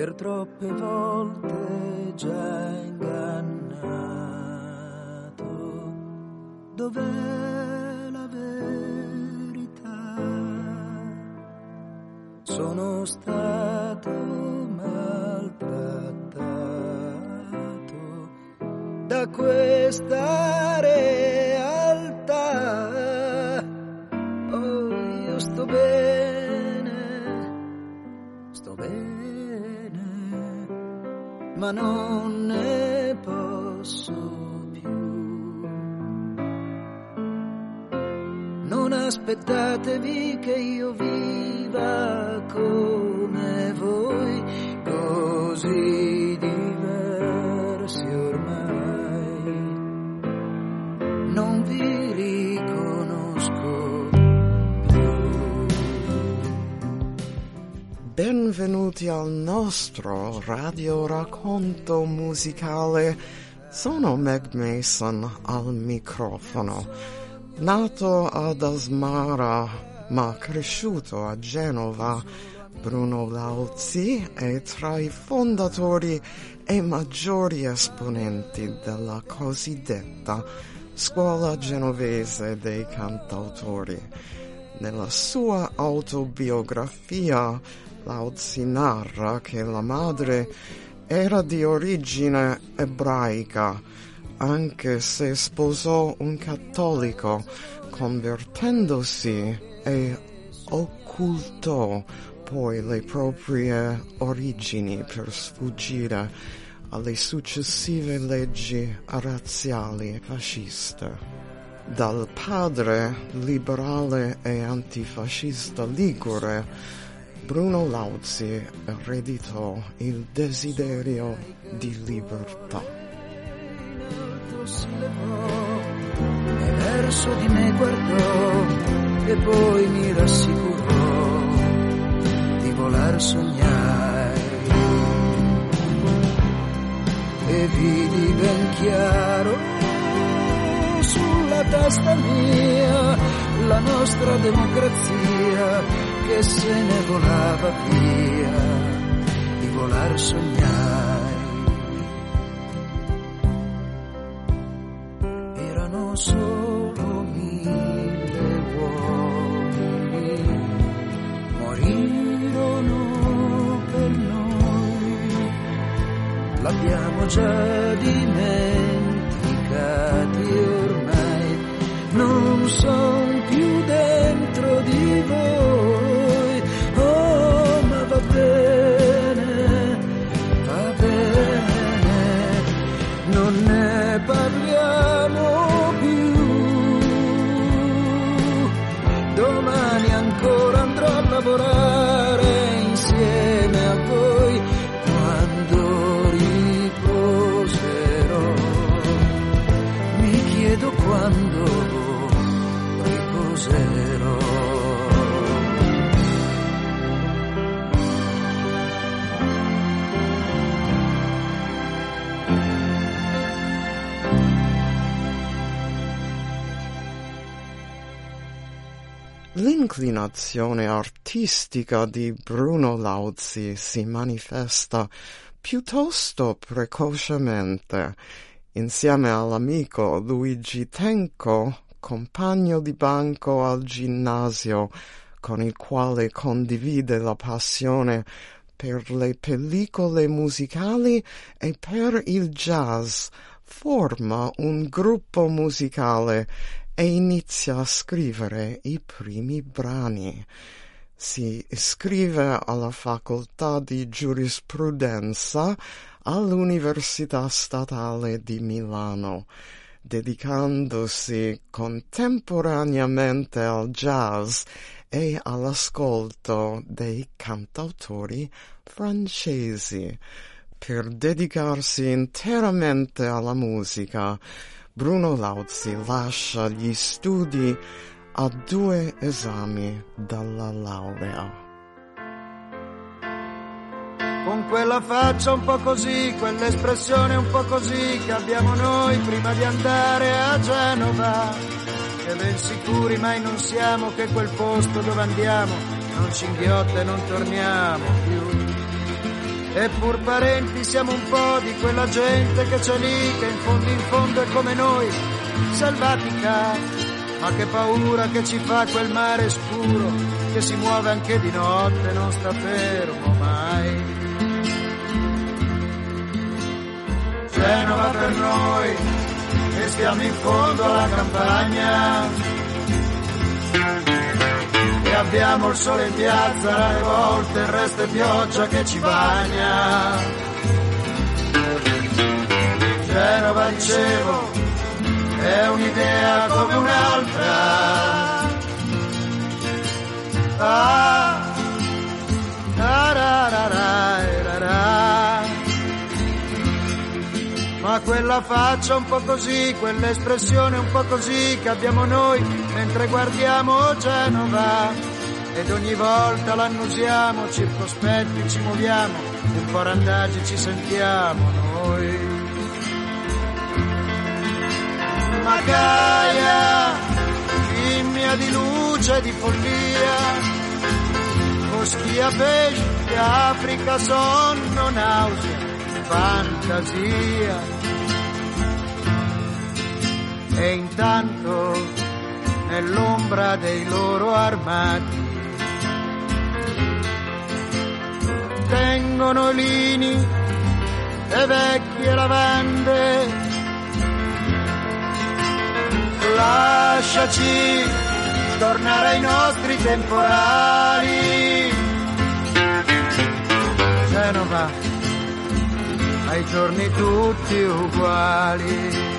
per troppe volte già ingannato. Dov'è la verità? Sono stato maltrattato da questa non ne posso più. Non aspettatevi che io viva come Benvenuti al nostro radio racconto musicale. Sono Meg Mason al microfono. Nato ad Asmara ma cresciuto a Genova, Bruno Lauzi è tra i fondatori e maggiori esponenti della cosiddetta Scuola Genovese dei Cantautori. Nella sua autobiografia Lauzi narra che la madre era di origine ebraica, anche se sposò un cattolico, convertendosi e occultò poi le proprie origini per sfuggire alle successive leggi razziali fasciste. Dal padre liberale e antifascista ligure, Bruno Lauzi ereditò il desiderio di libertà. e verso di me guardò e poi mi rassicurò di volar sognai e vidi ben chiaro sulla testa mia la nostra democrazia che se ne volava via di volar sognai. Erano solo mille uomini, morirono per noi, l'abbiamo già dimenticati ormai, non son più dentro di voi, L'inclinazione artistica di Bruno Lauzi si manifesta piuttosto precocemente. Insieme all'amico Luigi Tenco, compagno di banco al ginnasio, con il quale condivide la passione per le pellicole musicali e per il jazz, forma un gruppo musicale e inizia a scrivere i primi brani. Si iscrive alla facoltà di giurisprudenza all'Università Statale di Milano, dedicandosi contemporaneamente al jazz e all'ascolto dei cantautori francesi. Per dedicarsi interamente alla musica, Bruno Lauzi lascia gli studi a due esami dalla laurea. Con quella faccia un po' così, quell'espressione un po' così che abbiamo noi prima di andare a Genova. Che ben sicuri mai non siamo che quel posto dove andiamo non ci inghiotta e non torniamo più. Eppur parenti siamo un po' di quella gente che c'è lì, che in fondo in fondo è come noi, selvatica. Ma che paura che ci fa quel mare scuro, che si muove anche di notte, non sta fermo mai. Genova per noi, e stiamo in fondo alla campagna e abbiamo il sole in piazza, alle volte il resto è pioggia che ci bagna. Genova, dicevo, è un'idea come un'altra. Ah, da, da, da, da, da, Ma quella faccia un po' così, quell'espressione un po' così che abbiamo noi mentre guardiamo Genova ed ogni volta l'annusiamo, circospetti ci muoviamo, un po' randagi ci sentiamo noi. Ma Gaia, fimmia di luce, di follia, foschia, pesce, Africa, sonno, nausea, fantasia. E intanto nell'ombra dei loro armati tengono lini e vecchie lavande. Lasciaci tornare ai nostri temporali. Genova, ai giorni tutti uguali.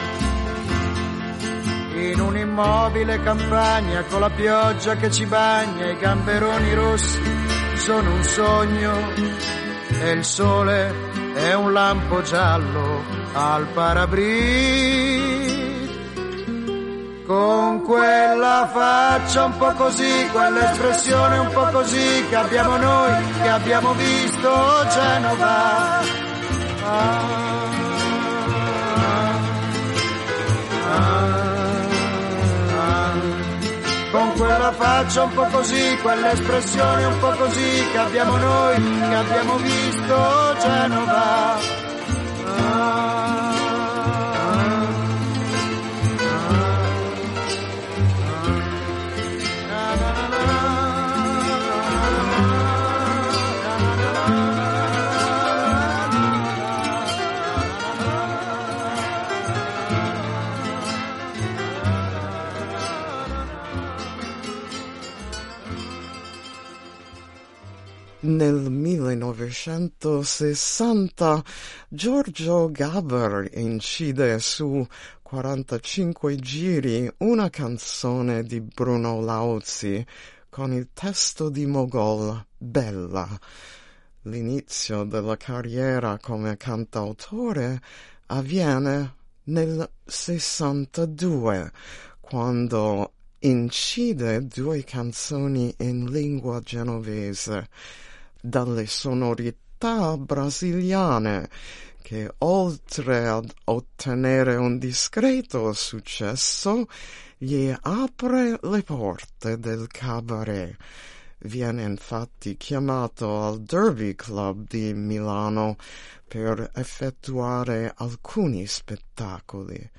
In un'immobile campagna con la pioggia che ci bagna, i gamberoni rossi sono un sogno e il sole è un lampo giallo al parabrisa. Con quella faccia un po' così, quell'espressione un po' così che abbiamo noi, che abbiamo visto Genova. Ah, con quella faccia un po' così, quell'espressione un po' così che abbiamo noi, che abbiamo visto Genova. Nel 1960 Giorgio Gaber incide su 45 giri una canzone di Bruno Lauzi con il testo di Mogol Bella. L'inizio della carriera come cantautore avviene nel 62 quando incide due canzoni in lingua genovese dalle sonorità brasiliane che oltre ad ottenere un discreto successo gli apre le porte del cabaret. Viene infatti chiamato al Derby Club di Milano per effettuare alcuni spettacoli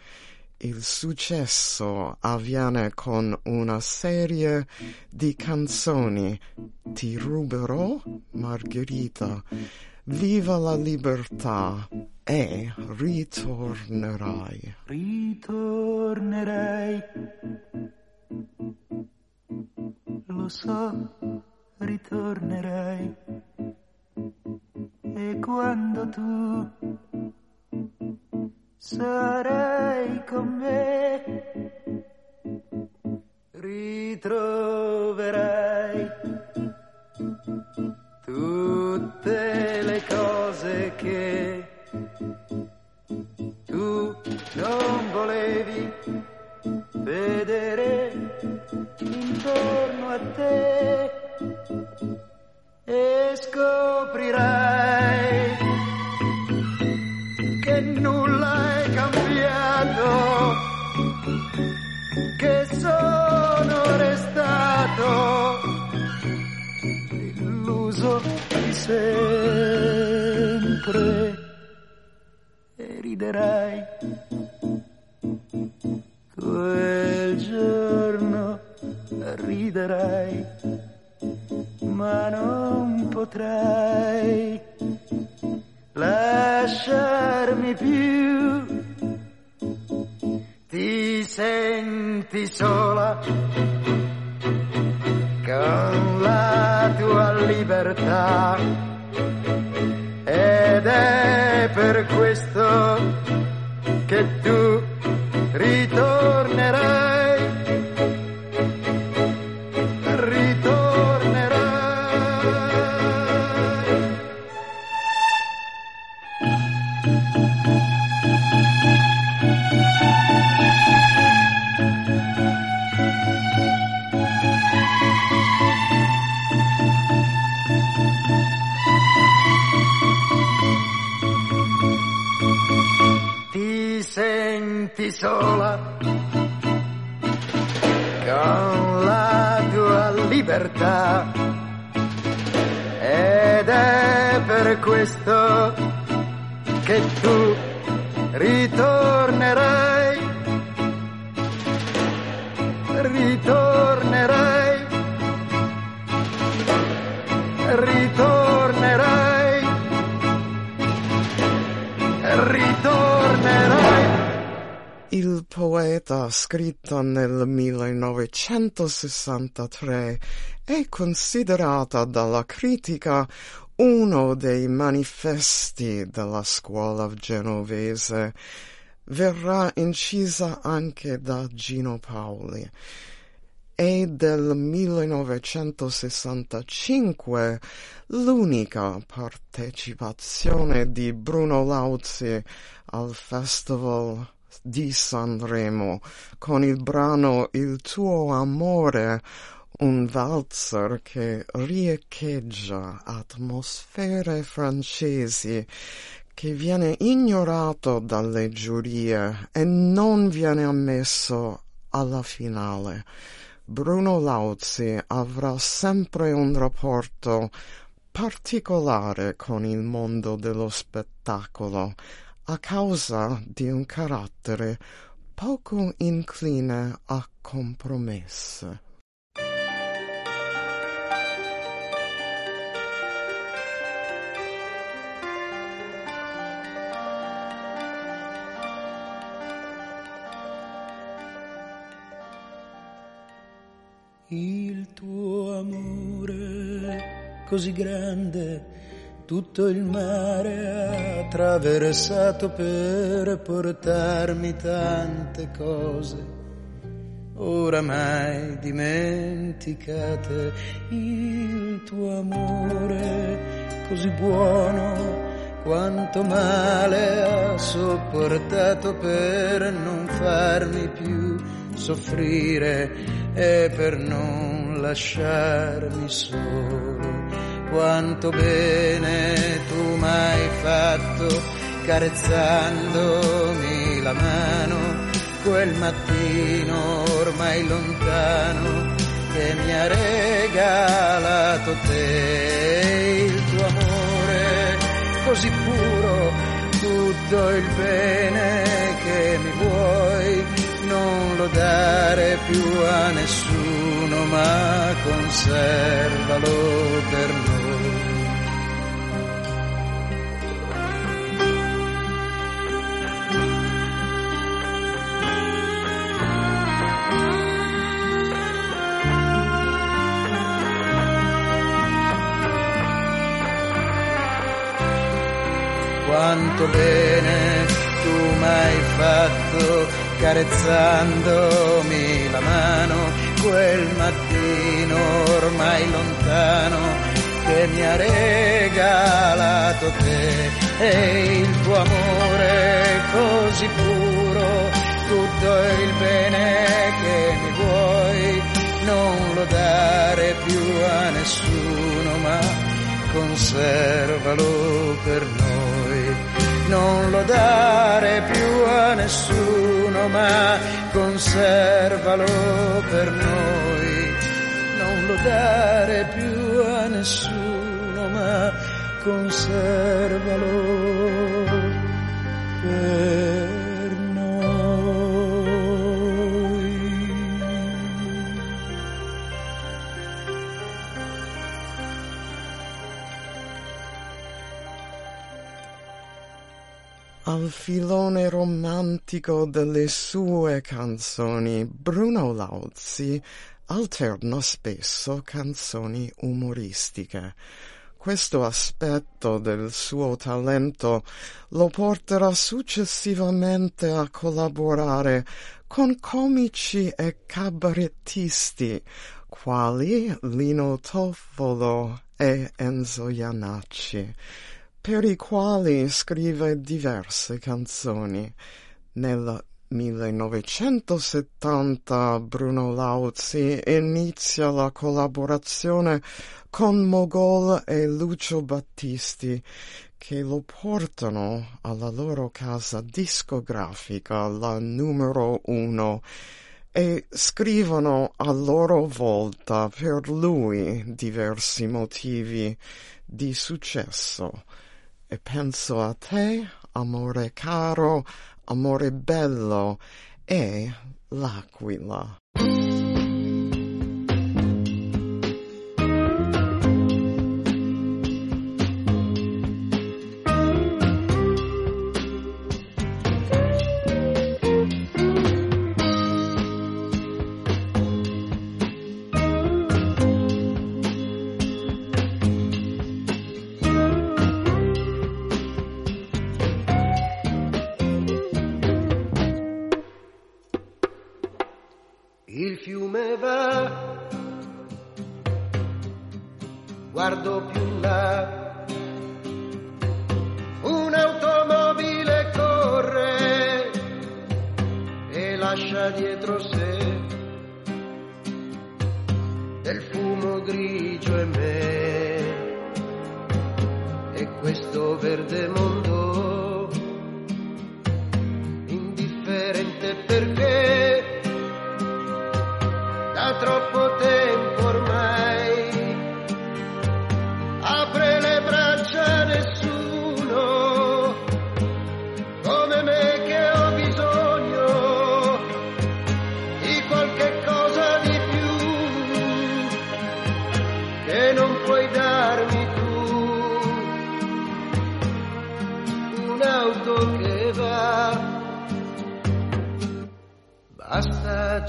il successo avviene con una serie di canzoni Ti ruberò Margherita, Viva la libertà e ritornerai. Ritornerai, lo so, ritornerai. E quando tu sarai con me, Quel giorno riderai, ma non potrai lasciarmi più. Ti senti sola con la tua libertà ed è per questo libertà ed è per questo che tu ritornerai, poeta, scritto nel 1963, è considerata dalla critica uno dei manifesti della scuola genovese. Verrà incisa anche da Gino Paoli. È del 1965 l'unica partecipazione di Bruno Lauzi al Festival di Sanremo con il brano Il tuo amore, un valzer che riecheggia atmosfere francesi che viene ignorato dalle giurie e non viene ammesso alla finale. Bruno Lauzi avrà sempre un rapporto particolare con il mondo dello spettacolo a causa di un carattere poco incline a compromesse. Il tuo amore così grande, tutto il mare ha attraversato per portarmi tante cose. Oramai dimenticate il tuo amore così buono, quanto male ha sopportato per non farmi più soffrire e per non lasciarmi solo. Quanto bene tu m'hai fatto carezzandomi la mano quel mattino ormai lontano che mi ha regalato te. Il tuo amore così puro tutto il bene che mi vuoi non lo dare più a nessuno, ma conservalo per noi. Carezzandomi la mano quel mattino ormai lontano che mi ha regalato te. E il tuo amore così puro, tutto il bene che mi vuoi, non lo dare più a nessuno, ma conservalo per noi. Non lo dare più a nessuno, ma conservalo per noi. Non lo dare più a nessuno, ma conservalo filone romantico delle sue canzoni, Bruno Lauzi alterna spesso canzoni umoristiche. Questo aspetto del suo talento lo porterà successivamente a collaborare con comici e cabarettisti quali Lino Toffolo e Enzo Iannacci, per i quali scrive diverse canzoni. Nel 1970 Bruno Lauzi inizia la collaborazione con Mogol e Lucio Battisti che lo portano alla loro casa discografica, la numero uno, e scrivono a loro volta per lui diversi motivi di successo. E penso a te, amore caro, amore bello e l'aquila. Lascia dietro sé del fumo grigio e me. E questo verde mondo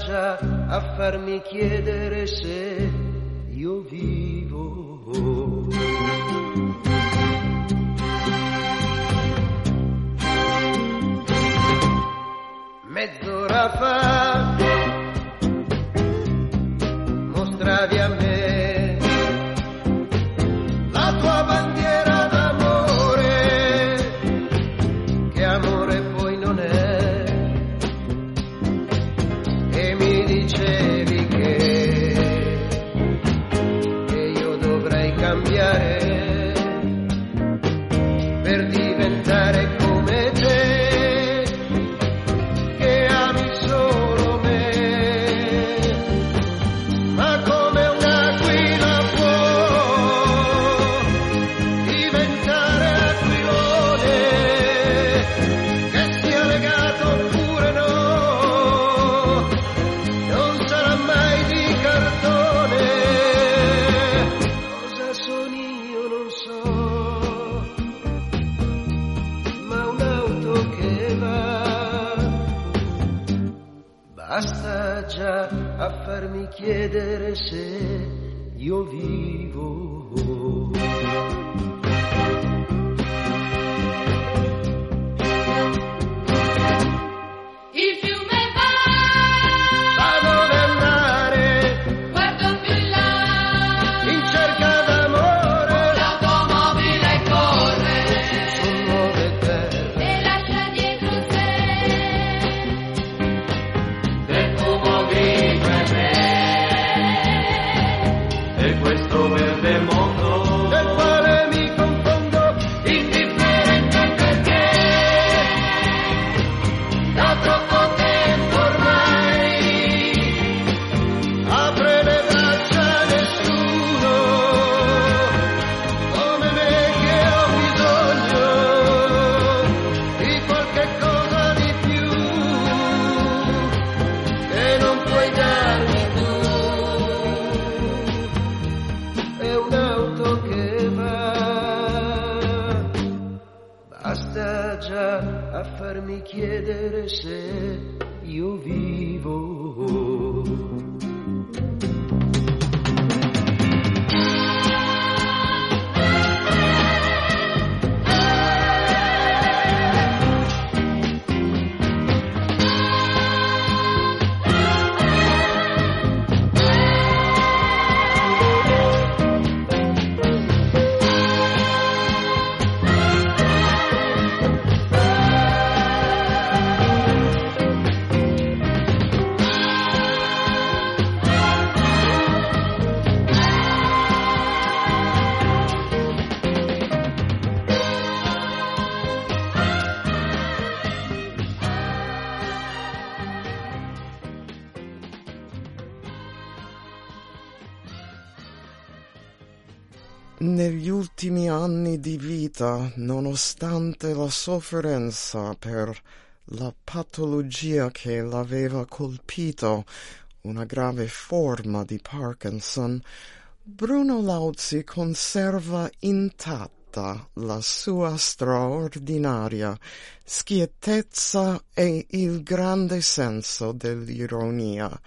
Già a farmi chiedere se io vivo. Mezz'ora fa mostravi a me farmi chiedere se io vivo. a farmi chiedere se io vivo. Negli ultimi anni di vita, nonostante la sofferenza per la patologia che l'aveva colpito, una grave forma di Parkinson, Bruno Lauzi conserva intatta la sua straordinaria schiettezza e il grande senso dell'ironia,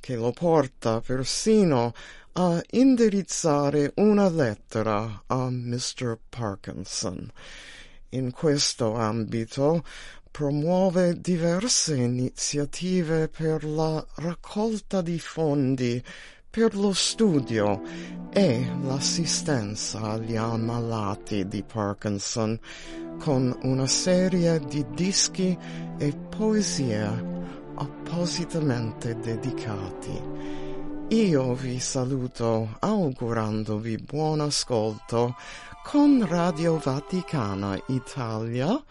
che lo porta persino a indirizzare una lettera a Mr. Parkinson. In questo ambito promuove diverse iniziative per la raccolta di fondi per lo studio e l'assistenza agli ammalati di Parkinson con una serie di dischi e poesie appositamente dedicati. Io vi saluto augurandovi buon ascolto con Radio Vaticana Italia.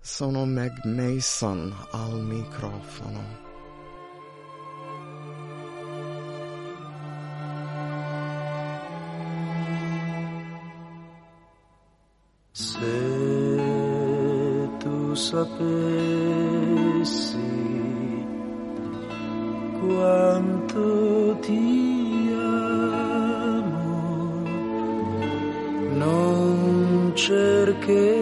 Sono Meg Mason al microfono. Se tu sapessi ti amo, non cercheresti